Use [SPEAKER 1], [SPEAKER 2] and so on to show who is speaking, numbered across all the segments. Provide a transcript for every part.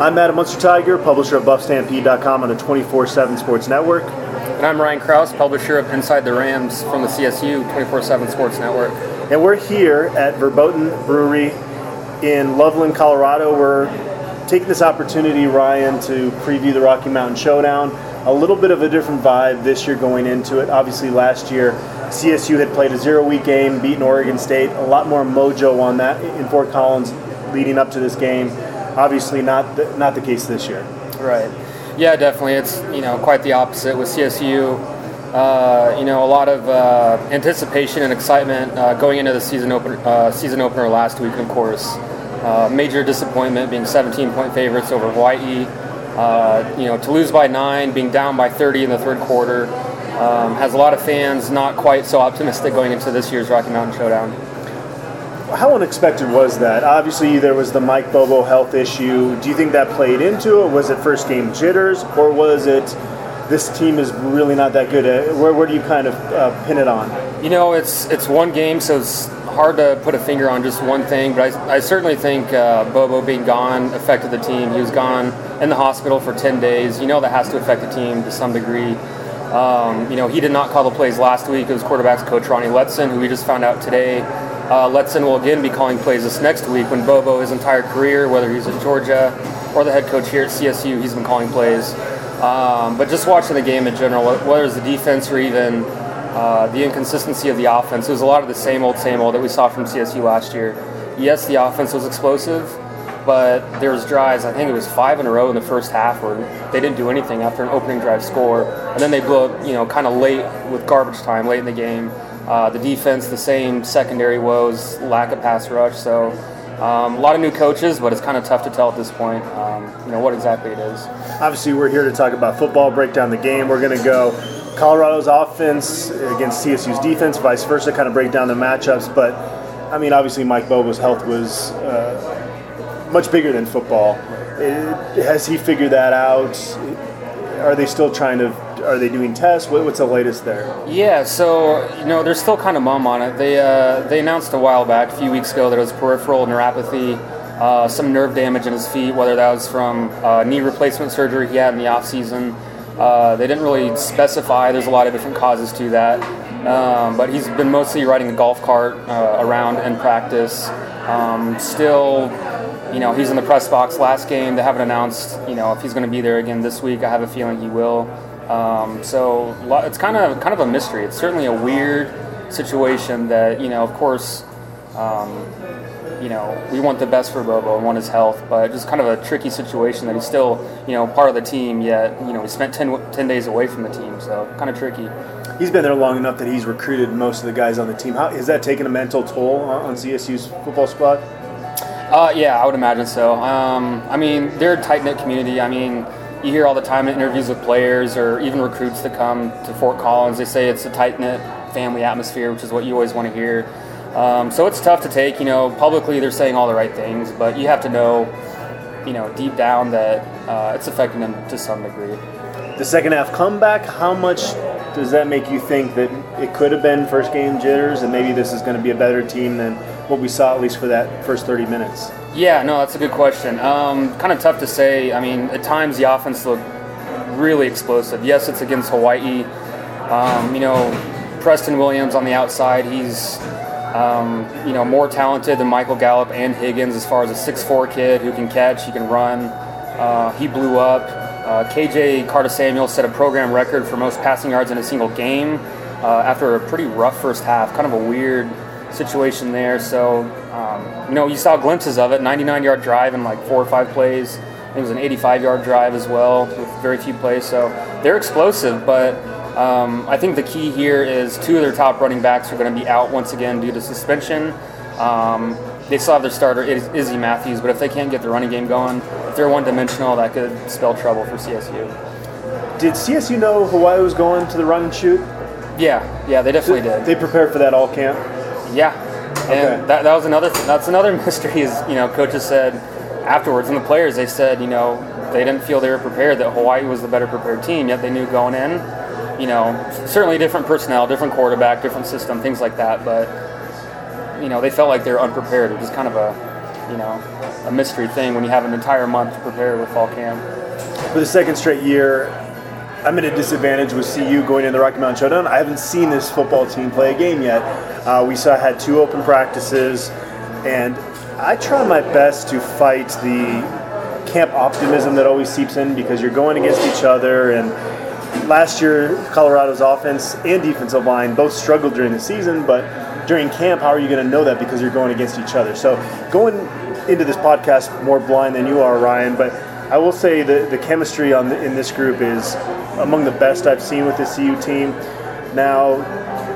[SPEAKER 1] I'm Adam Munsterteiger, publisher of BuffStampede.com on the 24/7 Sports Network.
[SPEAKER 2] And I'm Ryan Kraus, publisher of Inside the Rams from the CSU 24/7 Sports Network.
[SPEAKER 1] And we're here at Verboten Brewery in Loveland, Colorado. We're taking this opportunity, Ryan, to preview the Rocky Mountain Showdown. A little bit of a different vibe this year going into it. Obviously, last year CSU had played a zero-week game, beaten Oregon State. A lot more mojo on that in Fort Collins leading up to this game. Obviously, not the, not the case this year.
[SPEAKER 2] Right. Yeah, definitely. It's you know quite the opposite with CSU. Uh, you know, a lot of uh, anticipation and excitement uh, going into the season opener, uh, season opener last week, of course. Uh, major disappointment being 17 point favorites over Hawaii. Uh, you know, to lose by nine, being down by 30 in the third quarter, um, has a lot of fans not quite so optimistic going into this year's Rocky Mountain Showdown.
[SPEAKER 1] How unexpected was that? Obviously, there was the Mike Bobo health issue. Do you think that played into it? Was it first game jitters, or was it this team is really not that good? At, where, where do you kind of uh, pin it on?
[SPEAKER 2] You know, it's it's one game, so it's hard to put a finger on just one thing. But I, I certainly think uh, Bobo being gone affected the team. He was gone in the hospital for 10 days. You know that has to affect the team to some degree. Um, you know, he did not call the plays last week. It was quarterbacks coach Ronnie Letson, who we just found out today uh, Letson will again be calling plays this next week when Bobo, his entire career, whether he's at Georgia or the head coach here at CSU, he's been calling plays. Um, but just watching the game in general, whether it's the defense or even uh, the inconsistency of the offense, it was a lot of the same old, same old that we saw from CSU last year. Yes, the offense was explosive, but there was drives. I think it was five in a row in the first half where they didn't do anything after an opening drive score, and then they blew up, you know, kind of late with garbage time late in the game. Uh, the defense, the same secondary woes, lack of pass rush. So um, a lot of new coaches, but it's kind of tough to tell at this point, um, you know, what exactly it is.
[SPEAKER 1] Obviously, we're here to talk about football, break down the game. We're going to go Colorado's offense against CSU's defense, vice versa, kind of break down the matchups. But I mean, obviously, Mike Bobo's health was uh, much bigger than football. It, has he figured that out? Are they still trying to are they doing tests? what's the latest there?
[SPEAKER 2] Yeah, so you know they're still kind of mum on it. They uh, they announced a while back, a few weeks ago, that it was peripheral neuropathy, uh, some nerve damage in his feet, whether that was from uh, knee replacement surgery he had in the off season. Uh, they didn't really specify. There's a lot of different causes to that, um, but he's been mostly riding a golf cart uh, around in practice. Um, still you know, he's in the press box last game. They haven't announced, you know, if he's going to be there again this week. I have a feeling he will. Um, so it's kind of kind of a mystery. It's certainly a weird situation that you know, of course, um, you know, we want the best for Bobo and want his health, but it's just kind of a tricky situation that he's still you know part of the team. Yet you know, he spent 10, 10 days away from the team, so kind of tricky.
[SPEAKER 1] He's been there long enough that he's recruited most of the guys on the team. How, has that taken a mental toll on CSU's football squad?
[SPEAKER 2] Uh, yeah, I would imagine so. Um, I mean, they're a tight knit community. I mean, you hear all the time in interviews with players or even recruits that come to Fort Collins. They say it's a tight knit family atmosphere, which is what you always want to hear. Um, so it's tough to take. You know, publicly they're saying all the right things, but you have to know, you know, deep down that uh, it's affecting them to some degree.
[SPEAKER 1] The second half comeback, how much does that make you think that it could have been first game jitters and maybe this is going to be a better team than what we saw at least for that first 30 minutes?
[SPEAKER 2] Yeah, no, that's a good question. Um, kind of tough to say. I mean, at times the offense looked really explosive. Yes, it's against Hawaii. Um, you know, Preston Williams on the outside, he's um, you know more talented than Michael Gallup and Higgins as far as a six-four kid who can catch, he can run. Uh, he blew up. Uh, KJ Carta-Samuel set a program record for most passing yards in a single game uh, after a pretty rough first half. Kind of a weird situation there. So, um, you know, you saw glimpses of it 99 yard drive in like four or five plays. it was an 85 yard drive as well with very few plays. So they're explosive, but um, I think the key here is two of their top running backs are going to be out once again due to suspension. Um, they still have their starter, Izzy Matthews, but if they can't get the running game going, if they're one dimensional, that could spell trouble for CSU.
[SPEAKER 1] Did CSU know Hawaii was going to the run and shoot?
[SPEAKER 2] Yeah, yeah, they definitely did.
[SPEAKER 1] They prepared for that all camp?
[SPEAKER 2] Yeah, and okay. that, that was another that's another mystery. Is you know coaches said afterwards, and the players they said you know they didn't feel they were prepared that Hawaii was the better prepared team. Yet they knew going in, you know, certainly different personnel, different quarterback, different system, things like that. But you know they felt like they were unprepared, which is kind of a you know a mystery thing when you have an entire month to prepare with fall camp.
[SPEAKER 1] For the second straight year, I'm at a disadvantage with CU going in the Rocky Mountain Showdown. I haven't seen this football team play a game yet. Uh, we saw had two open practices, and I try my best to fight the camp optimism that always seeps in because you're going against each other. And last year, Colorado's offense and defensive line both struggled during the season, but during camp, how are you going to know that because you're going against each other? So going into this podcast more blind than you are, Ryan, but I will say that the chemistry on the, in this group is among the best I've seen with the CU team. Now,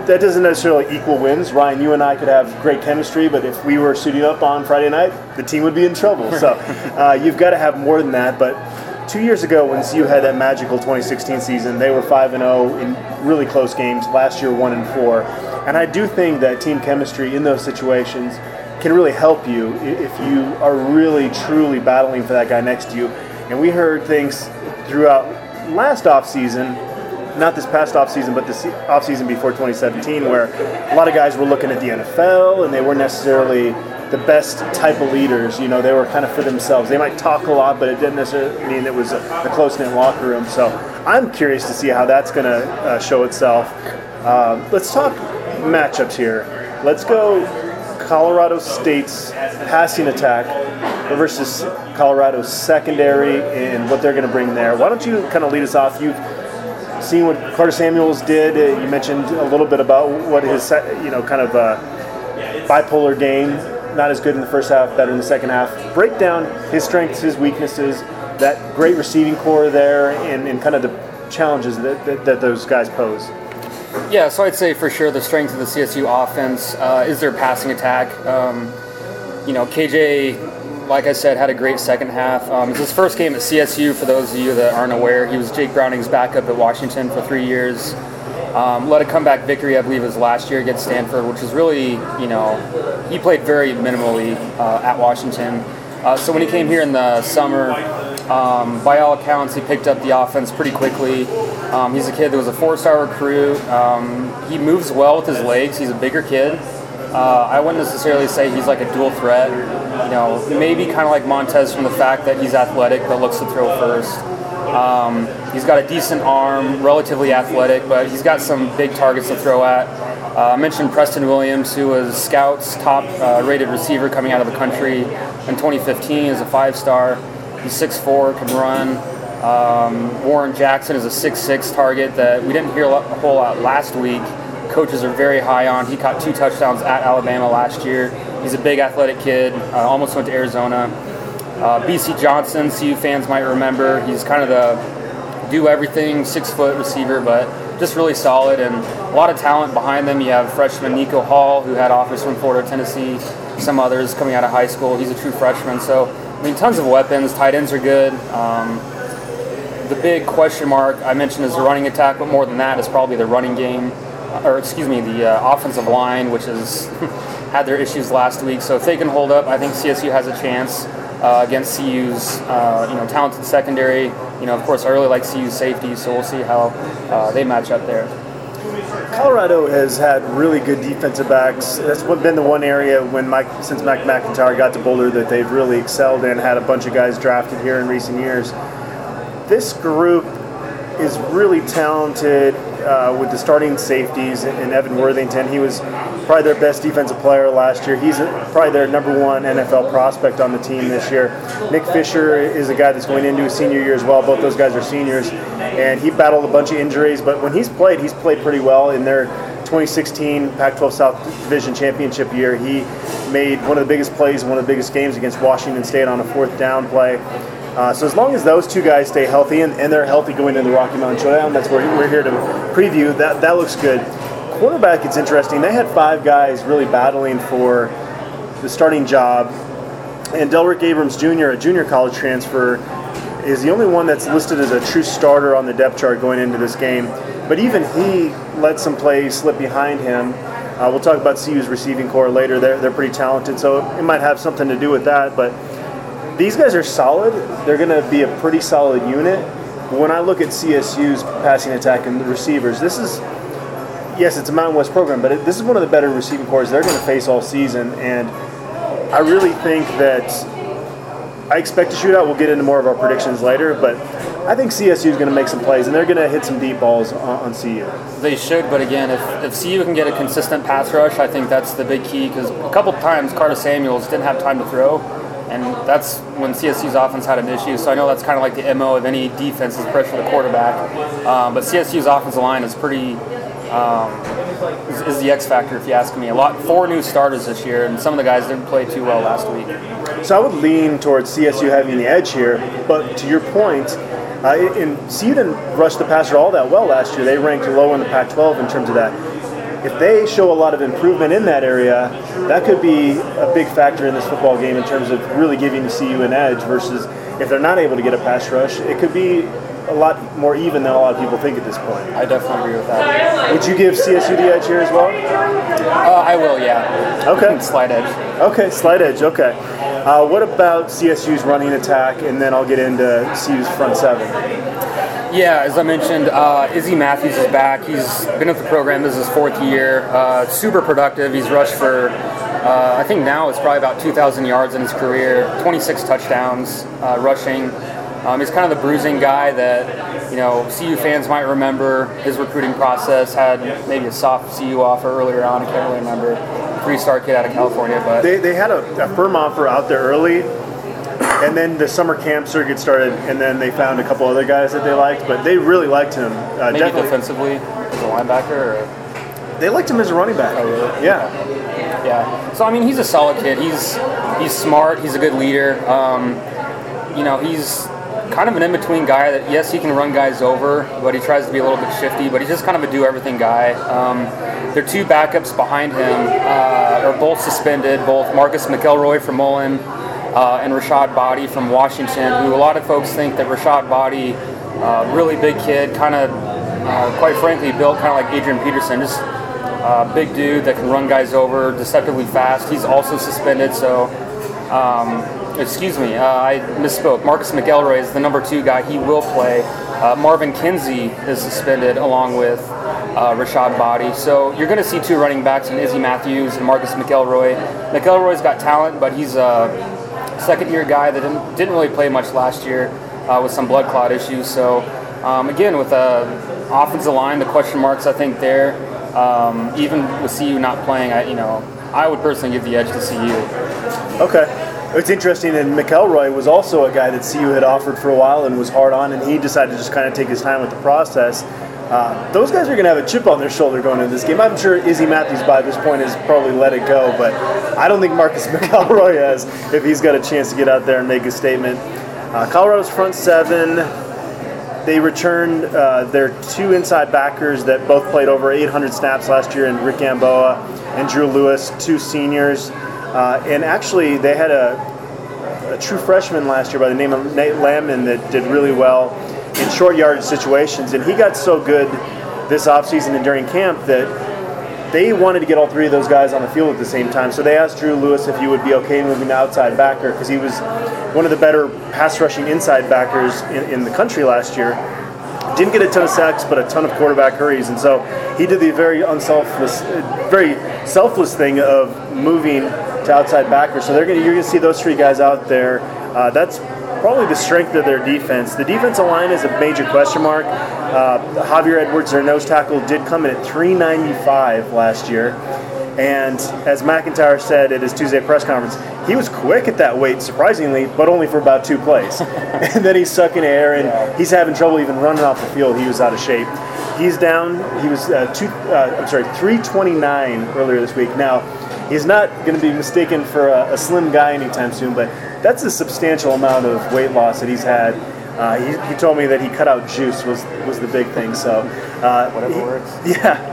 [SPEAKER 1] that doesn't necessarily equal wins. Ryan, you and I could have great chemistry, but if we were suiting up on Friday night, the team would be in trouble. So uh, you've got to have more than that. But two years ago, when CU had that magical 2016 season, they were 5 and 0 in really close games. Last year, 1 and 4. And I do think that team chemistry in those situations can really help you if you are really truly battling for that guy next to you. And we heard things throughout last offseason not this past offseason, but the offseason before 2017, where a lot of guys were looking at the NFL and they weren't necessarily the best type of leaders. You know, they were kind of for themselves. They might talk a lot, but it didn't necessarily mean it was a, a close knit locker room. So I'm curious to see how that's going to uh, show itself. Uh, let's talk matchups here. Let's go Colorado State's passing attack versus Colorado's secondary and what they're going to bring there. Why don't you kind of lead us off? You've seen what Carta-Samuels did. Uh, you mentioned a little bit about what his, you know, kind of uh, bipolar game. Not as good in the first half, better in the second half. Break down his strengths, his weaknesses, that great receiving corps there, and, and kind of the challenges that, that, that, those guys pose.
[SPEAKER 2] Yeah, so I'd say for sure the strength of the CSU offense uh, is their passing attack. Um, you know, KJ like I said, had a great second half. Um, it's his first game at CSU. For those of you that aren't aware, he was Jake Browning's backup at Washington for three years. Um, led a comeback victory, I believe, his last year against Stanford, which is really, you know, he played very minimally uh, at Washington. Uh, so when he came here in the summer, um, by all accounts, he picked up the offense pretty quickly. Um, he's a kid that was a four-star recruit. Um, he moves well with his legs. He's a bigger kid. Uh, I wouldn't necessarily say he's like a dual threat. You know, maybe kind of like Montez from the fact that he's athletic but looks to throw first. Um, he's got a decent arm, relatively athletic, but he's got some big targets to throw at. Uh, I mentioned Preston Williams, who was Scout's top uh, rated receiver coming out of the country in 2015 as a five star. He's 6'4, can run. Um, Warren Jackson is a 6'6 target that we didn't hear a whole lot last week coaches are very high on. He caught two touchdowns at Alabama last year. He's a big athletic kid. Uh, almost went to Arizona. Uh, Bisi Johnson, CU fans might remember. He's kind of the do everything six foot receiver, but just really solid and a lot of talent behind them. You have freshman Nico Hall, who had offers from Florida, Tennessee, some others coming out of high school. He's a true freshman. So, I mean, tons of weapons. Tight ends are good. Um, the big question mark I mentioned is the running attack, but more than that is probably the running game or excuse me, the uh, offensive line, which has had their issues last week. So if they can hold up, I think CSU has a chance uh, against CU's uh, you know talented secondary. You know, of course, I really like CU's safety, so we'll see how uh, they match up there.
[SPEAKER 1] Colorado has had really good defensive backs. That's been the one area when Mike, since Mike MacIntyre got to Boulder, that they've really excelled in. Had a bunch of guys drafted here in recent years. This group is really talented uh, with the starting safeties and Evan Worthington. He was probably their best defensive player last year. He's probably their number one NFL prospect on the team this year. Nick Fisher is a guy that's going into his senior year as well. Both those guys are seniors, and he battled a bunch of injuries. But when he's played, he's played pretty well in their 2016 Pac-12 South Division championship year. He made one of the biggest plays, one of the biggest games against Washington State on a fourth down play. Uh, so as long as those two guys stay healthy and, and they're healthy going into the Rocky Mountain Showdown, that's where we're here to preview. That that looks good. Quarterback, it's interesting. They had five guys really battling for the starting job, and Delrick Abrams Jr., a junior college transfer, is the only one that's listed as a true starter on the depth chart going into this game. But even he let some plays slip behind him. Uh, we'll talk about CU's receiving corps later. They're, they're pretty talented, so it might have something to do with that. But these guys are solid. They're going to be a pretty solid unit. When I look at CSU's passing attack and the receivers, this is yes, it's a Mountain West program, but it, this is one of the better receiving corps they're going to face all season. And I really think that I expect a shootout. We'll get into more of our predictions later, but I think CSU is going to make some plays, and they're going to hit some deep balls on, on CU.
[SPEAKER 2] They should, but again, if, if CU can get a consistent pass rush, I think that's the big key because a couple times Carta-Samuels didn't have time to throw, and that's when CSU's offense had an issue. So I know that's kind of like the MO of any defense is pressure the quarterback. Um, but CSU's offensive line is pretty. Um, is, is, the X factor, if you ask me. A lot, four new starters this year, and some of the guys didn't play too well last week.
[SPEAKER 1] So I would lean towards CSU having the edge here. But to your point, uh, and CU didn't rush the passer all that well last year. They ranked low in the Pac-12 in terms of that. If they show a lot of improvement in that area, that could be a big factor in this football game in terms of really giving CU an edge versus if they're not able to get a pass rush, it could be a lot more even than a lot of people think at this point.
[SPEAKER 2] I definitely agree with that.
[SPEAKER 1] Would you give CSU the edge here as well?
[SPEAKER 2] Uh, I will, yeah.
[SPEAKER 1] Okay.
[SPEAKER 2] Slight edge.
[SPEAKER 1] Okay, slight edge. Okay. Uh, what about CSU's running attack, and then I'll get into CSU's front seven.
[SPEAKER 2] Yeah, as I mentioned, uh, Izzy Matthews is back. He's been at the program. This is his fourth year. Uh, super productive. He's rushed for, uh, I think now it's probably about 2,000 yards in his career, 26 touchdowns uh, rushing. Um, he's kind of the bruising guy that you know CU fans might remember. His recruiting process had maybe a soft CU offer earlier on. I can't really remember. Three-star kid out of California, but
[SPEAKER 1] they, they had a, a firm offer out there early, and then the summer camp circuit started, and then they found a couple other guys that they liked, but they really liked him.
[SPEAKER 2] Uh, maybe defensively as a linebacker. Or?
[SPEAKER 1] They liked him as a running back.
[SPEAKER 2] Oh, really?
[SPEAKER 1] Yeah.
[SPEAKER 2] Yeah. So I mean, he's a solid kid. He's he's smart. He's a good leader. Um, you know, he's kind of an in-between guy that yes he can run guys over but he tries to be a little bit shifty but he's just kind of a do-everything guy. Um, their two backups behind him uh, are both suspended both marcus mcelroy from mullen uh, and Rashaad Boddie from washington who a lot of folks think that Rashaad Boddie uh, really big kid kind of uh, quite frankly built kind of like adrian peterson just uh, big dude that can run guys over deceptively fast. He's also suspended so um, excuse me, uh, I misspoke. Marcus McElroy is the number two guy. He will play. Uh, Marvin Kinsey is suspended along with uh, Rashaad Boddie. So you're going to see two running backs in Izzy Matthews and Marcus McElroy. McElroy's got talent, but he's a second year guy that didn't, didn't really play much last year uh, with some blood clot issues. So um, again, with the offensive line, the question marks I think there, um, even with CU not playing, I, you know, I would personally give the edge to CU.
[SPEAKER 1] Okay. It's interesting, and McElroy was also a guy that CU had offered for a while and was hard on, and he decided to just kind of take his time with the process. Uh, those guys are going to have a chip on their shoulder going into this game. I'm sure Izzy Matthews by this point has probably let it go, but I don't think Marcus McElroy has if he's got a chance to get out there and make a statement. Uh, Colorado's front seven, they returned uh, their two inside backers that both played over 800 snaps last year, and Rick Gamboa and Drew Lewis, two seniors. Uh, and actually, they had a, a, true freshman last year by the name of Nate Landman that did really well in short yardage situations. And he got so good this offseason and during camp that they wanted to get all three of those guys on the field at the same time. So they asked Drew Lewis if he would be okay moving to outside backer because he was one of the better pass rushing inside backers in, in the country last year didn't get a ton of sacks, but a ton of quarterback hurries, and so he did the very unselfless, very selfless thing of moving to outside backer. So they're gonna you're gonna see those three guys out there. Uh, that's probably the strength of their defense. The defensive line is a major question mark. Uh, Javier Edwards, their nose tackle, did come in at 395 last year. And as MacIntyre said at his Tuesday press conference, he was quick at that weight, surprisingly, but only for about two plays. and then he's sucking air and yeah. he's having trouble even running off the field. He was out of shape. He's down. He was uh, two. Uh, I'm sorry, 329 earlier this week. Now he's not going to be mistaken for a, a, slim guy anytime soon, but that's a substantial amount of weight loss that he's had. Uh, he, he, told me that he cut out juice was was the big thing. So
[SPEAKER 2] uh, whatever he, works.
[SPEAKER 1] Yeah.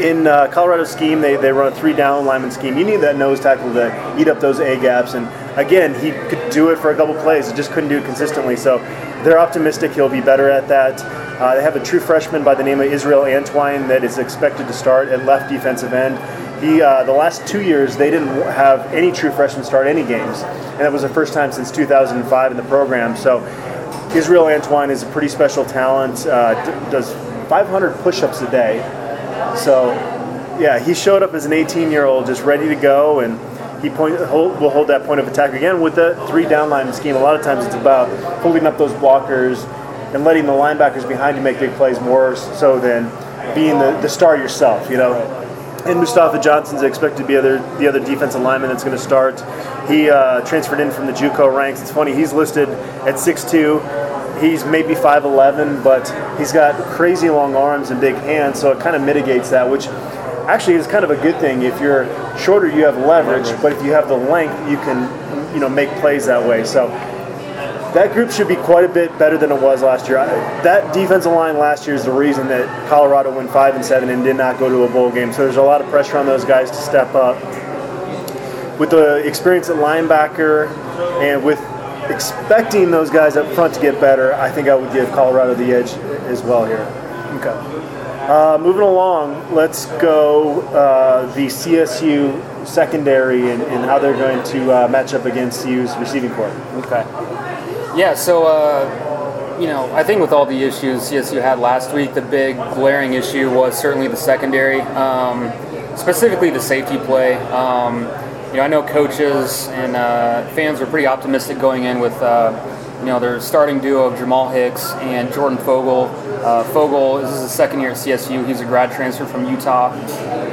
[SPEAKER 1] In uh, Colorado scheme, they, they run a three down lineman scheme. You need that nose tackle to eat up those A gaps. And again, he could do it for a couple plays. It just couldn't do it consistently. So they're optimistic he'll be better at that. Uh, they have a true freshman by the name of Israel Antwine that is expected to start at left defensive end. He, uh, the last two years, they didn't have any true freshmen start any games, and that was the first time since 2005 in the program. So, Israel Antwine is a pretty special talent. Uh, d- does 500 push-ups a day. So, yeah, he showed up as an 18-year-old, just ready to go, and he point, hold, will hold that point of attack again with the three downline scheme. A lot of times it's about holding up those blockers and letting the linebackers behind you make big plays more so than being the, the star yourself. You know. And Mustafa Johnson's expected to be other, the other defensive lineman that's going to start. He uh, transferred in from the JUCO ranks. It's funny, he's listed at 6'2". He's maybe 5'11", but he's got crazy long arms and big hands, so it kind of mitigates that, which actually is kind of a good thing. If you're shorter, you have leverage, but if you have the length, you can you know make plays that way. So that group should be quite a bit better than it was last year. That defensive line last year is the reason that Colorado went five and seven and did not go to a bowl game. So there's a lot of pressure on those guys to step up. With the experience at linebacker and with expecting those guys up front to get better, I think I would give Colorado the edge as well here. Okay. Uh, moving along, let's go uh, the CSU secondary and, and, how they're going to uh, match up against CU's receiving corps.
[SPEAKER 2] Okay. Yeah, so, uh, you know, I think with all the issues CSU had last week, the big glaring issue was certainly the secondary, um, specifically the safety play. Um, you know, I know coaches and uh, fans were pretty optimistic going in with, uh, you know, their starting duo of Jamal Hicks and Jordan Fogal. Uh, Fogal this is his second year at CSU. He's a grad transfer from Utah.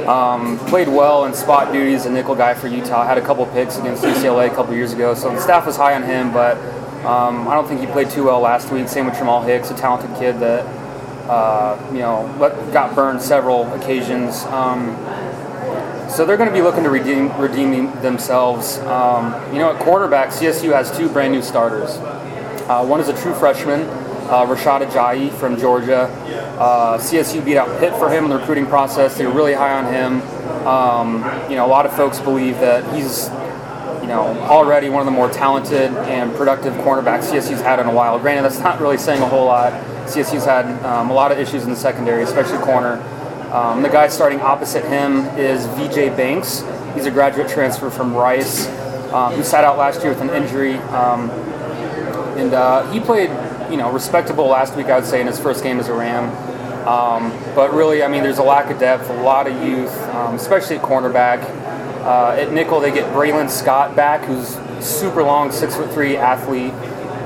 [SPEAKER 2] Um, played well in spot duties, a nickel guy for Utah. Had a couple picks against UCLA a couple years ago, so the staff was high on him, but um, I don't think he played too well last week. Same with Jamal Hicks, a talented kid that uh, you know got burned several occasions. Um, so they're going to be looking to redeem themselves. Um, you know, at quarterback, CSU has two brand new starters. Uh, one is a true freshman, uh, Rashad Ajayi from Georgia. Uh, CSU beat out Pitt for him in the recruiting process. They were really high on him. Um, you know, a lot of folks believe that he's know, already one of the more talented and productive cornerbacks CSU's had in a while. Granted, that's not really saying a whole lot. CSU's had um, a lot of issues in the secondary, especially corner. Um, the guy starting opposite him is VJ Banks. He's a graduate transfer from Rice, um, who sat out last year with an injury. Um, and uh, he played, you know, respectable last week, I would say, in his first game as a Ram. Um, but really, I mean, there's a lack of depth, a lot of youth, um, especially at cornerback. Uh, at nickel, they get Braylon Scott back, who's super long, six foot three athlete.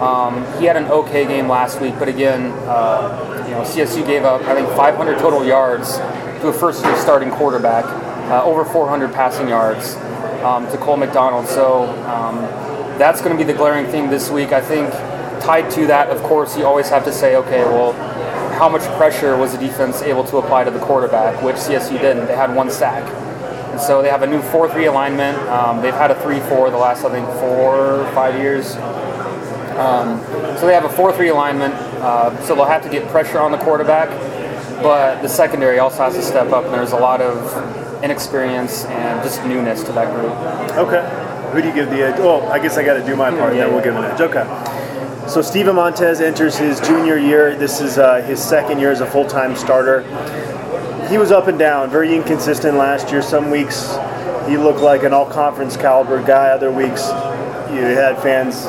[SPEAKER 2] Um, he had an okay game last week, but again, uh, you know, CSU gave up I think 500 total yards to a first-year starting quarterback, uh, over 400 passing yards um, to Cole McDonald. So um, that's going to be the glaring thing this week. I think tied to that, of course, you always have to say, okay, well, how much pressure was the defense able to apply to the quarterback, which CSU didn't. They had one sack. And so they have a new 4 3 alignment. Um, they've had a 3 4 the last, I think, four or five years. Um, so they have a 4 3 alignment. Uh, so they'll have to get pressure on the quarterback. But the secondary also has to step up, and there's a lot of inexperience and just newness to that group.
[SPEAKER 1] Okay. Who do you give the edge? Oh, I guess I got to do my part, yeah, then we'll give an edge. Okay. So Steven Montez enters his junior year. This is uh, his second year as a full-time starter he was up and down, very inconsistent last year. Some weeks he looked like an all-conference caliber guy. Other weeks you had fans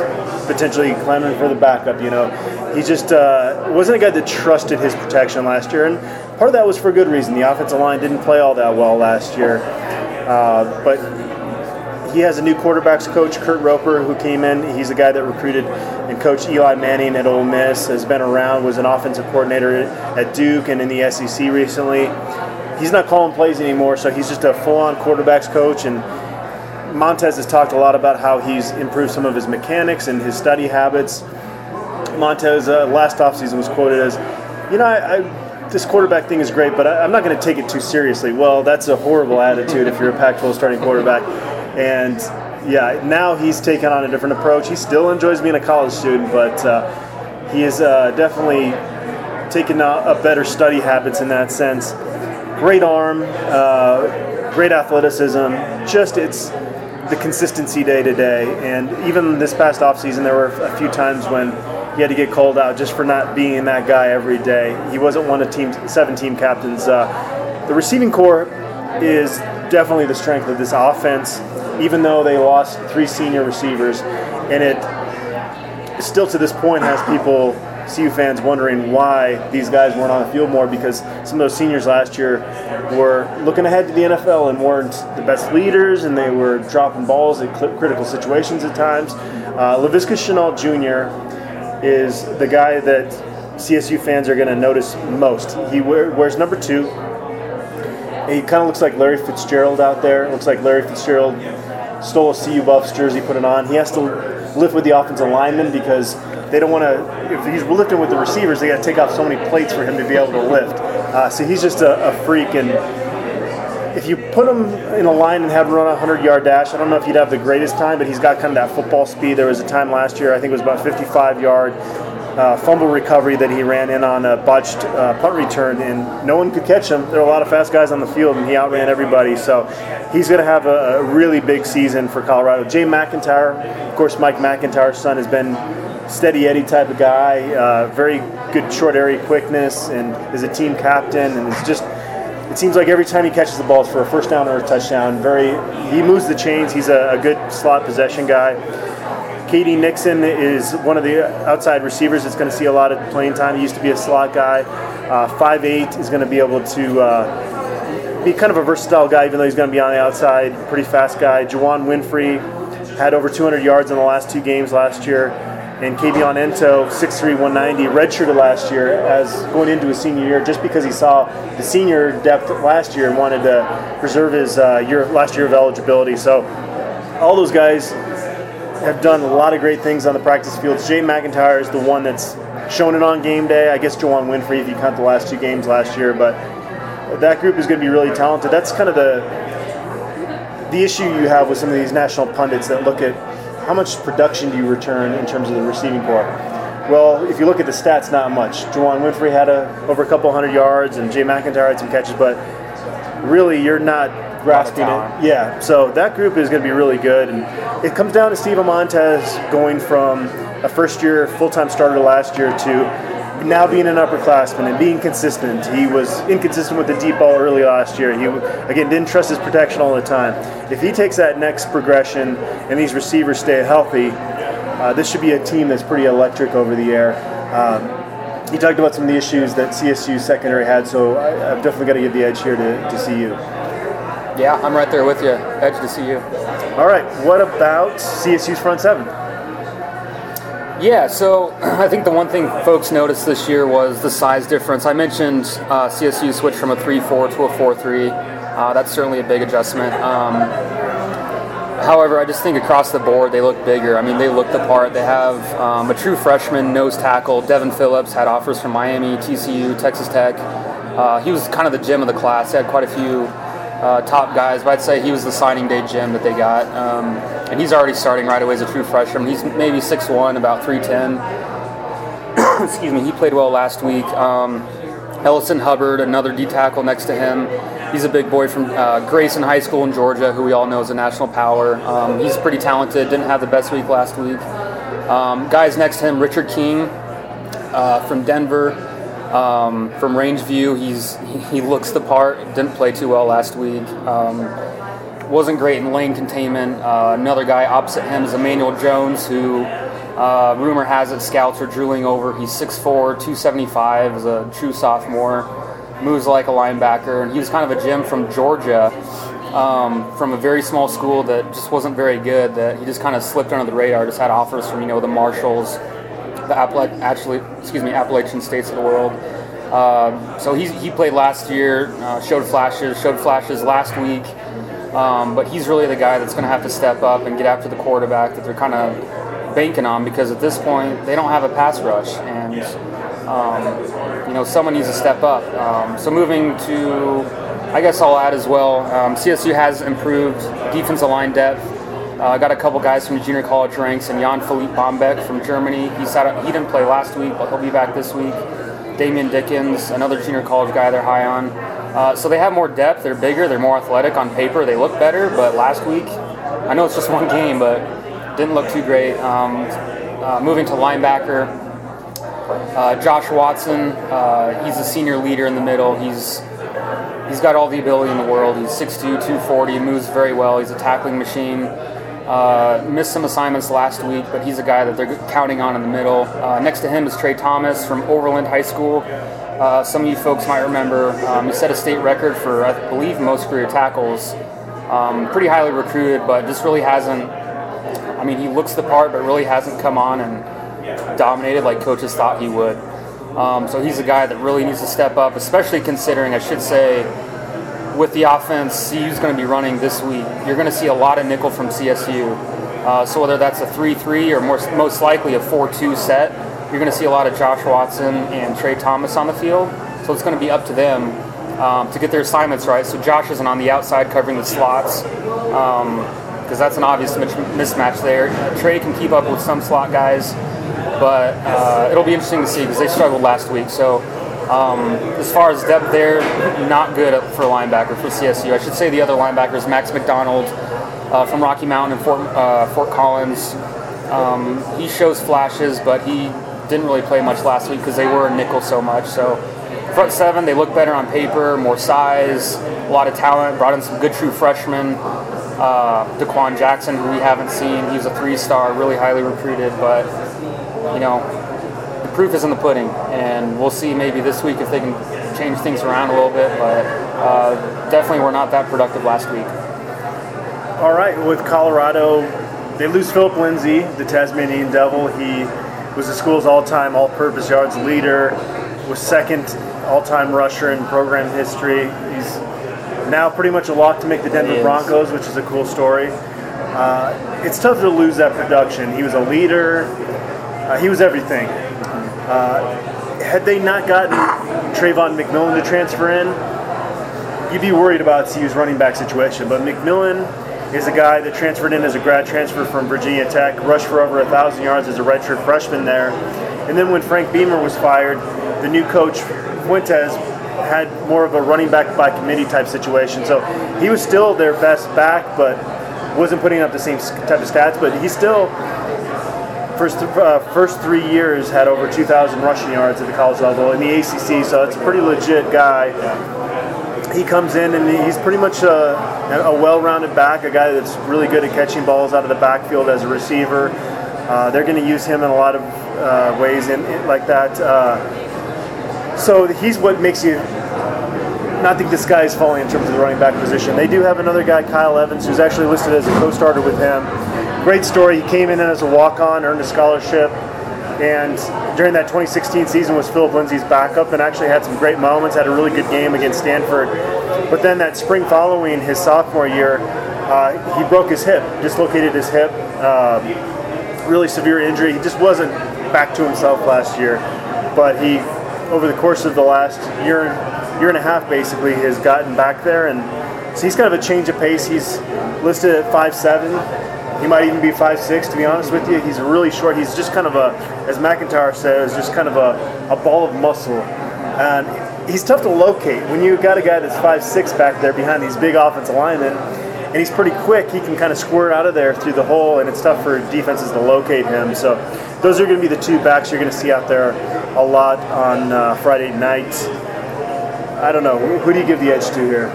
[SPEAKER 1] potentially clamoring for the backup. You know, he just uh, wasn't a guy that trusted his protection last year, and part of that was for good reason. The offensive line didn't play all that well last year, uh, but he has a new quarterbacks coach, Kurt Roper, who came in. He's a guy that recruited and coached Eli Manning at Ole Miss, has been around, was an offensive coordinator at Duke and in the SEC recently. He's not calling plays anymore, so he's just a full-on quarterbacks coach. And Montez has talked a lot about how he's improved some of his mechanics and his study habits. Montez uh, last offseason was quoted as, you know, I, I this quarterback thing is great, but I, am not going to take it too seriously. Well, that's a horrible attitude if you're a Pac-12 starting quarterback. And yeah, now he's taken on a different approach. He still enjoys being a college student, but uh, he has uh, definitely taken up better study habits in that sense. Great arm, uh, great athleticism. Just it's the consistency day to day. And even this past offseason, there were a few times when he had to get called out just for not being that guy every day. He wasn't one of team seven team captains. Uh, the receiving corps is definitely the strength of this offense even though they lost three senior receivers, and it still to this point has people CU fans wondering why these guys weren't on the field more because some of those seniors last year were looking ahead to the NFL and weren't the best leaders and they were dropping balls at critical situations at times. Uh, Laviska Shenault Jr. is the guy that CSU fans are going to notice most. He wear, wears number two. He kind of looks like Larry Fitzgerald out there. Looks like Larry Fitzgerald stole a CU Buffs jersey, put it on. He has to lift with the offensive lineman because they don't want to. If he's lifting with the receivers, they got to take off so many plates for him to be able to lift. Uh, so he's just a, a, freak. And if you put him in a line and have him run a 100 yard dash, I don't know if he'd have the greatest time, but he's got kind of that football speed. There was a time last year, I think it was about 55 yard uh, fumble recovery that he ran in on a botched uh, punt return, and no one could catch him. There were a lot of fast guys on the field, and he outran everybody. So he's going to have a, a, really big season for Colorado. Jay MacIntyre, of course, Mike MacIntyre's son has been steady Eddie type of guy, uh, very good short area quickness, and is a team captain, and it's just. It seems like every time he catches the ball, for a first down or a touchdown. Very, he moves the chains. He's a, a good slot possession guy. KD Nixon is one of the outside receivers that's going to see a lot of playing time. He used to be a slot guy. Uh, 5'8 is going to be able to uh, be kind of a versatile guy, even though he's going to be on the outside. Pretty fast guy. Juwann Winfree had over 200 yards in the last two games last year. And Kabion Ento, 6'3", 190, redshirted last year as going into his senior year just because he saw the senior depth last year and wanted to preserve his uh, year last year of eligibility. So all those guys have done a lot of great things on the practice fields. Jay MacIntyre is the one that's shown it on game day. I guess Juwann Winfree, if you count the last two games last year, but that group is going to be really talented. That's kind of the the issue you have with some of these national pundits that look at how much production do you return in terms of the receiving corps. Well, if you look at the stats, not much. Juwann Winfree had a, over a couple hundred yards, and Jay MacIntyre had some catches, but really, you're not grasping it. Yeah, so that group is going to be really good, and it comes down to Steve Montez going from a first-year full-time starter last year to now being an upperclassman and being consistent. He was inconsistent with the deep ball early last year. He again didn't trust his protection all the time. If he takes that next progression and these receivers stay healthy, uh, this should be a team that's pretty electric over the air. Um, he talked about some of the issues that CSU secondary had, so I, have definitely got to give the edge here to, to CU.
[SPEAKER 2] Yeah, I'm right there with you. Edge to CU.
[SPEAKER 1] All right, what about CSU's front seven?
[SPEAKER 2] Yeah, so I think the one thing folks noticed this year was the size difference. I mentioned uh, CSU switched from a 3 4 to a 4 3. Uh, that's certainly a big adjustment. Um, however, I just think across the board they look bigger. I mean, they look the part. They have um, a true freshman nose tackle. Devin Phillips had offers from Miami, TCU, Texas Tech. Uh, he was kind of the gem of the class. He had quite a few uh, top guys, but I'd say he was the signing day gem that they got. Um, and he's already starting right away as a true freshman. He's maybe 6'1", about 310. Excuse me, he played well last week. Um, Ellison Hubbard, another D tackle next to him. He's a big boy from uh, Grayson High School in Georgia, who we all know is a national power. Um, he's pretty talented, didn't have the best week last week. Um, guys next to him, Richard King uh, from Denver. Um, from Rangeview, he's he looks the part. Didn't play too well last week. Um, wasn't great in lane containment. Uh, another guy opposite him is Emmanuel Jones, who uh, rumor has it scouts are drooling over. He's 6'4", 275, is a true sophomore. Moves like a linebacker, and he was kind of a gem from Georgia, um, from a very small school that just wasn't very good. That he just kind of slipped under the radar. Just had offers from you know the Marshalls, the Appala- actually, excuse me, Appalachian states of the world. Uh, so he, he played last year, uh, showed flashes, showed flashes last week. Um, but he's really the guy that's going to have to step up and get after the quarterback that they're kind of banking on because at this point they don't have a pass rush and um, you know someone needs to step up. Um, so moving to, I guess I'll add as well. Um, CSU has improved defensive line depth. Uh, got a couple guys from the junior college ranks, and Jan Philippe Bombek from Germany. He sat, he didn't play last week, but he'll be back this week. Damian Dickens, another junior college guy they're high on. Uh, so they have more depth. They're bigger. They're more athletic on paper. They look better. But last week, I know it's just one game, but didn't look too great. Um, uh, moving to linebacker, uh, Josh Watson. Uh, he's a senior leader in the middle. He's he's got all the ability in the world. He's 6'2", 240, moves very well. He's a tackling machine. Uh, missed some assignments last week, but he's a guy that they're counting on in the middle. Uh, next to him is Trey Thomas from Overland High School. Some of you folks might remember um, he set a state record for, I believe, most career tackles. Um, pretty highly recruited, but just really hasn't. I mean, he looks the part, but really hasn't come on and dominated like coaches thought he would. Um, so he's a guy that really needs to step up, especially considering, I should say, with the offense CU's going to be running this week, you're going to see a lot of nickel from CSU. Uh, so whether that's a 3-3 or more, most likely a 4-2 set, you're going to see a lot of Josh Watson and Trey Thomas on the field. So it's going to be up to them um, to get their assignments right. So Josh isn't on the outside covering the slots because that's an obvious mismatch there. Trey can keep up with some slot guys, but uh, it'll be interesting to see because they struggled last week. So um, as far as depth there, not good for linebacker for CSU. I should say the other linebackers, Max McDonald uh, from Rocky Mountain and Fort, uh, Fort Collins. Um, he shows flashes, but he didn't really play much last week because they were a nickel so much. So front seven, they look better on paper, more size, a lot of talent. Brought in some good true freshmen. Uh, Daquan Jackson, who we haven't seen, he's a three-star, really highly recruited, but you know the proof is in the pudding, and we'll see maybe this week if they can change things around a little bit. But uh, definitely, we're not that productive last week.
[SPEAKER 1] All right, with Colorado, they lose Phillip Lindsay, the Tasmanian Devil. He was the school's all-time all-purpose yards leader, was second all-time rusher in program history. Now pretty much a lock to make the Denver Broncos, which is a cool story. Uh, it's tough to lose that production. He was a leader. Uh, he was everything. Uh, had they not gotten Travon McMillian to transfer in, you'd be worried about CU's running back situation. But McMillan is a guy that transferred in as a grad transfer from Virginia Tech, rushed for over a thousand yards as a redshirt freshman there. And then when Frank Beamer was fired, the new coach Fuentes had more of a running back by committee type situation. So he was still their best back, but wasn't putting up the same type of stats. But he still first uh, first three years had over 2,000 rushing yards at the college level in the ACC, so it's a pretty legit guy. He comes in and he's pretty much a, a well-rounded back, a guy that's really good at catching balls out of the backfield as a receiver. Uh, they're going to use him in a lot of uh, ways in, in, like that. Uh, so he's what makes you not think this guy is falling in terms of the running back position. They do have another guy, Kyle Evans, who's actually listed as a co-starter with him great story. He came in as a walk-on, earned a scholarship, and during that 2016 season was Phillip Lindsay's backup, and actually had some great moments. Had a really good game against Stanford, but then that spring following his sophomore year, uh, he broke his hip, dislocated his hip. Uh, really severe injury. He just wasn't back to himself last year, but he, over the course of the last year, year and a half, basically, has gotten back there, and so he's kind of a change of pace. He's listed at five seven. He might even be five six. To be honest with you, he's really short. He's just kind of a, as MacIntyre says, just kind of a, a ball of muscle, and he's tough to locate. When you've got a guy that's five six back there behind these big offensive linemen, and he's pretty quick, he can kind of squirt out of there through the hole, and it's tough for defenses to locate him. So those are going to be the two backs you're going to see out there a lot on uh, Friday night. I don't know. Who do you give the edge to here?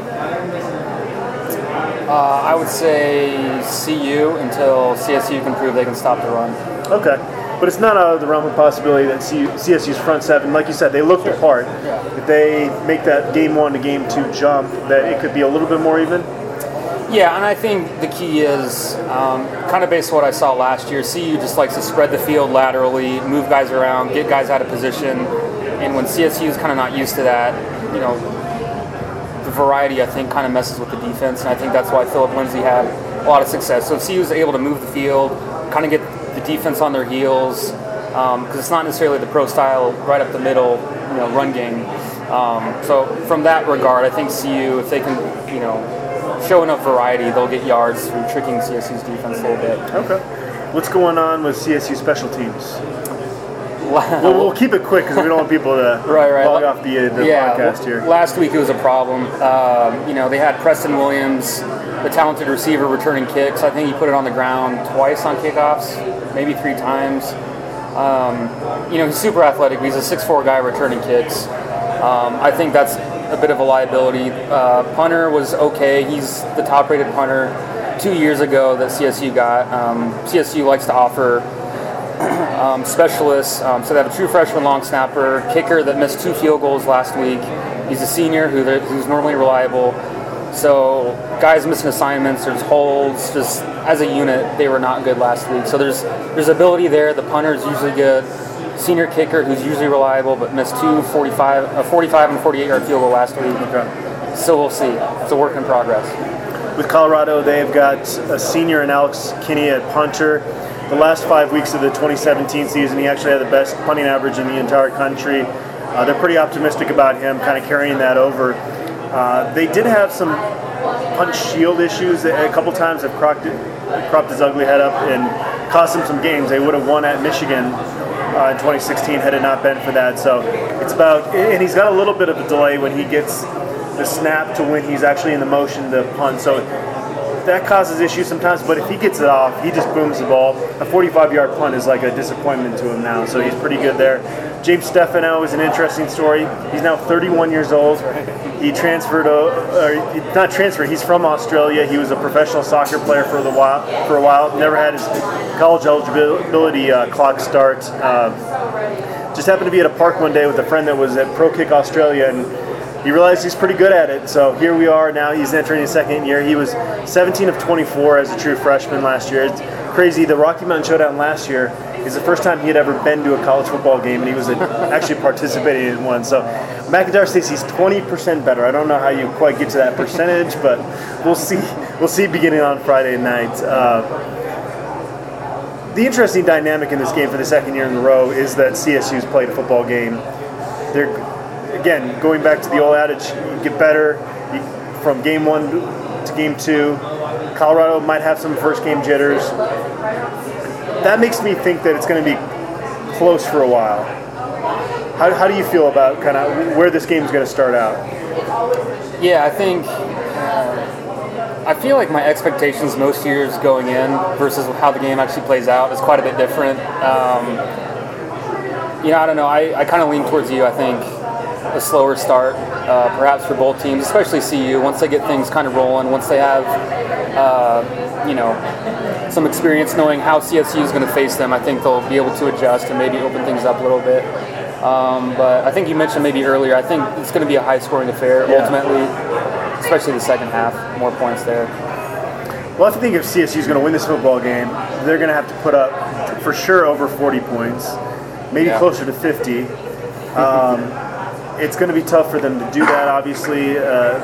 [SPEAKER 2] Uh, I would say CU until CSU can prove they can stop the run.
[SPEAKER 1] Okay. But it's not out of the realm of possibility that CSU's front seven, like you said, they look sure. the part. Yeah. If they make that game one to game two jump, that it could be a little bit more even.
[SPEAKER 2] Yeah, and I think the key is um, kind of based on what I saw last year. CU just likes to spread the field laterally, move guys around, get guys out of position. And when CSU is kind of not used to that, you know, the variety I think kind of messes with the defense, and I think that's why Phillip Lindsay had a lot of success. So CU was able to move the field, kind of get the defense on their heels, because um, it's not necessarily the pro style right up the middle, you know, run game. Um, so from that regard, I think CU, if they can, you know, show enough variety, they'll get yards through tricking CSU's defense a little bit.
[SPEAKER 1] Okay. What's going on with CSU special teams? well, we'll keep it quick because we don't want people to right, right. log off the, uh, the yeah, podcast here.
[SPEAKER 2] Last week it was a problem. Um, you know, they had Preston Williams, the talented receiver, returning kicks. I think he put it on the ground twice on kickoffs, maybe three times. Um, you know, he's super athletic. He's a 6'4 guy returning kicks. Um, I think that's a bit of a liability. Uh, punter was okay. He's the top rated punter. two years ago that CSU got. Um, CSU likes to offer um, specialists. Um, so they have a true freshman long snapper, kicker that missed two field goals last week. He's a senior who who's normally reliable. So guys missing assignments, there's holds. Just as a unit, they were not good last week. So there's there's ability there. The punter is usually good. Senior kicker who's usually reliable, but missed two 45, a 45 and 48 yard field goal last week. Okay. So we'll see. It's a work in progress.
[SPEAKER 1] With Colorado, they've got a senior in Alex Kinney at punter. The last five weeks of the 2017 season, he actually had the best punting average in the entire country. Uh, they're pretty optimistic about him kind of carrying that over. Uh, they did have some punt shield issues a couple times have cropped, cropped his ugly head up and cost him some games. They would have won at Michigan uh, in 2016 had it not been for that. So it's about, and he's got a little bit of a delay when he gets the snap to when he's actually in the motion to punt. So that causes issues sometimes, but if he gets it off, he just booms the ball. A 45 yard punt is like a disappointment to him now, so he's pretty good there. James Stefanou is an interesting story. He's now 31 years old. He transferred, uh, not transferred. He's from Australia. He was a professional soccer player for the while. For a while, never had his college eligibility uh, clock start. Uh, just happened to be at a park one day with a friend that was at Pro Kick Australia, and he realized he's pretty good at it. So here we are now. He's entering his second year. He was 17 of 24 as a true freshman last year. It's crazy. The Rocky Mountain Showdown last year is the first time he had ever been to a college football game, and he was actually participating in one. So MacIntyre says he's 20% better. I don't know how you quite get to that percentage, but we'll see. We'll see beginning on Friday night. Uh, the interesting dynamic in this game for the second year in a row is that CSU's played a football game. They're again going back to the old adage: you get better you, from game one to game two. Colorado might have some first game jitters that makes me think that it's going to be close for a while. How, how do you feel about kind of where this game is going to start out?
[SPEAKER 2] Yeah, I think uh, I feel like my expectations most years going in versus how the game actually plays out is quite a bit different. Um, you know, I don't know. I, I kind of lean towards you. I think a slower start, uh, perhaps for both teams, especially CU. Once they get things kind of rolling, once they have, uh, you know, some experience knowing how CSU is going to face them, I think they'll be able to adjust and maybe open things up a little bit. Um, but I think you mentioned maybe earlier, I think it's going to be a high scoring affair yeah. ultimately, especially the second half, more points there.
[SPEAKER 1] Well, I think if CSU is going to win this football game, they're going to have to put up for sure over 40 points, maybe yeah. closer to 50. Um, it's going to be tough for them to do that, obviously. Uh,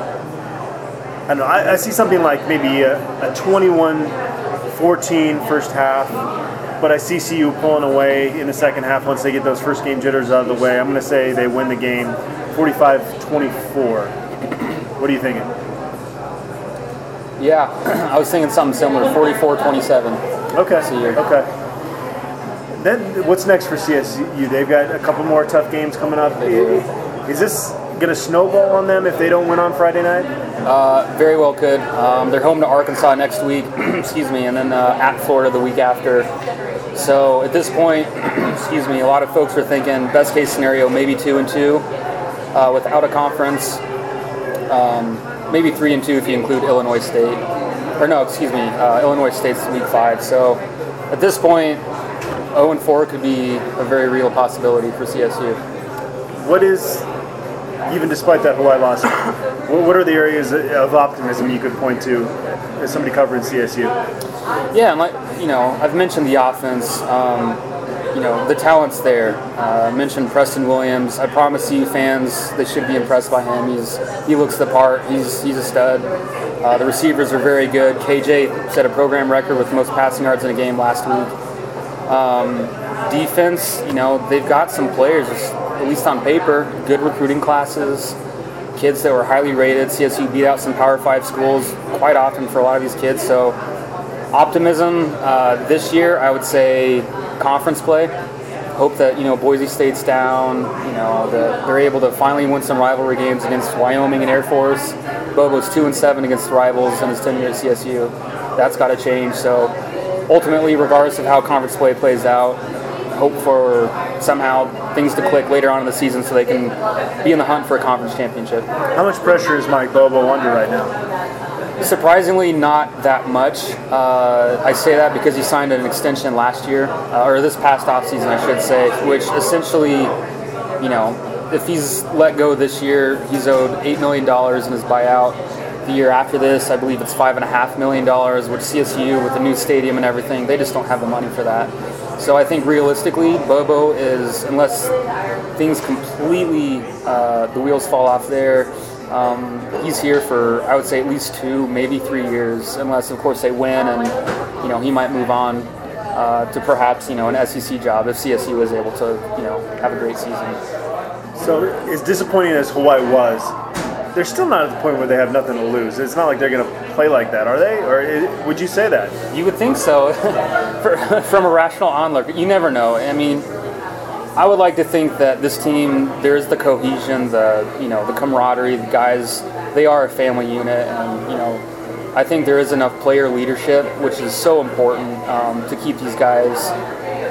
[SPEAKER 1] I, know, I, I, see something like maybe a, a 21 14 first half, but I see CU pulling away in the second half once they get those first game jitters out of the way. I'm going to say they win the game 45 24. What are you thinking?
[SPEAKER 2] Yeah, I was thinking something similar 44 27.
[SPEAKER 1] Okay. Okay. Then what's next for CSU? They've got a couple more tough games coming up. Is this going to snowball on them if they don't win on Friday night?
[SPEAKER 2] Uh, very well could. Um, they're home to Arkansas next week, excuse me, and then uh, at Florida the week after. So at this point, excuse me, a lot of folks are thinking best case scenario maybe two and two uh, without a conference, um, maybe three and two if you include Illinois State, or no, excuse me, uh, Illinois State's week five. So at this point, 0 and 4 could be a very real possibility for CSU.
[SPEAKER 1] What is even despite that Hawaii loss, what are the areas of optimism you could point to as somebody covering CSU?
[SPEAKER 2] Yeah, like you know, I've mentioned the offense. Um, you know, the talent's there. Uh, I mentioned Preston Williams. I promise you, fans, they should be impressed by him. He's he looks the part. He's he's a stud. Uh, the receivers are very good. KJ set a program record with most passing yards in a game last week. Um, defense, you know, they've got some players at least on paper, good recruiting classes, kids that were highly rated. CSU beat out some Power Five schools quite often for a lot of these kids. So, optimism uh, this year, I would say conference play. Hope that you know Boise State's down. You know that they're able to finally win some rivalry games against Wyoming and Air Force. Bobo's two and seven against rivals in his tenure at CSU. That's got to change. So ultimately, regardless of how conference play plays out, hope for somehow things to click later on in the season so they can be in the hunt for a conference championship.
[SPEAKER 1] How much pressure is Mike Bobo under right now?
[SPEAKER 2] Surprisingly, not that much. Uh, I say that because he signed an extension last year, uh, or this past offseason, I should say, which essentially, you know, if he's let go this year, he's owed $8 million in his buyout. The year after this, I believe it's $5.5 million, which CSU, with the new stadium and everything, they just don't have the money for that. So I think realistically, Bobo is, unless things completely, uh, the wheels fall off there, um, he's here for I would say at least two, maybe three years, unless of course they win and you know he might move on uh, to perhaps you know an SEC job if CSU is able to you know have a great season.
[SPEAKER 1] So as disappointing as Hawaii was, they're still not at the point where they have nothing to lose. It's not like they're going to play like that, are they? Or it, would you say that?
[SPEAKER 2] You would think so. For, from a rational onlooker, you never know. I mean, I would like to think that this team, there's the cohesion, the you know, the camaraderie. The guys, they are a family unit, and you know, I think there is enough player leadership, which is so important um, to keep these guys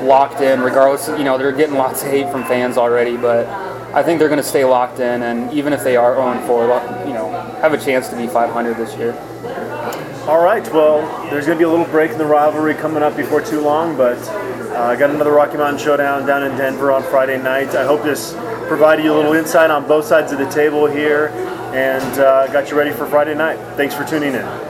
[SPEAKER 2] locked in. Regardless, you know, they're getting lots of hate from fans already, but I think they're going to stay locked in, and even if they are 0 4, you know, have a chance to be 500 this year.
[SPEAKER 1] All right. Well, there's going to be a little break in the rivalry coming up before too long, but I uh, got another Rocky Mountain Showdown down in Denver on Friday night. I hope this provided you a little insight on both sides of the table here and uh, got you ready for Friday night. Thanks for tuning in.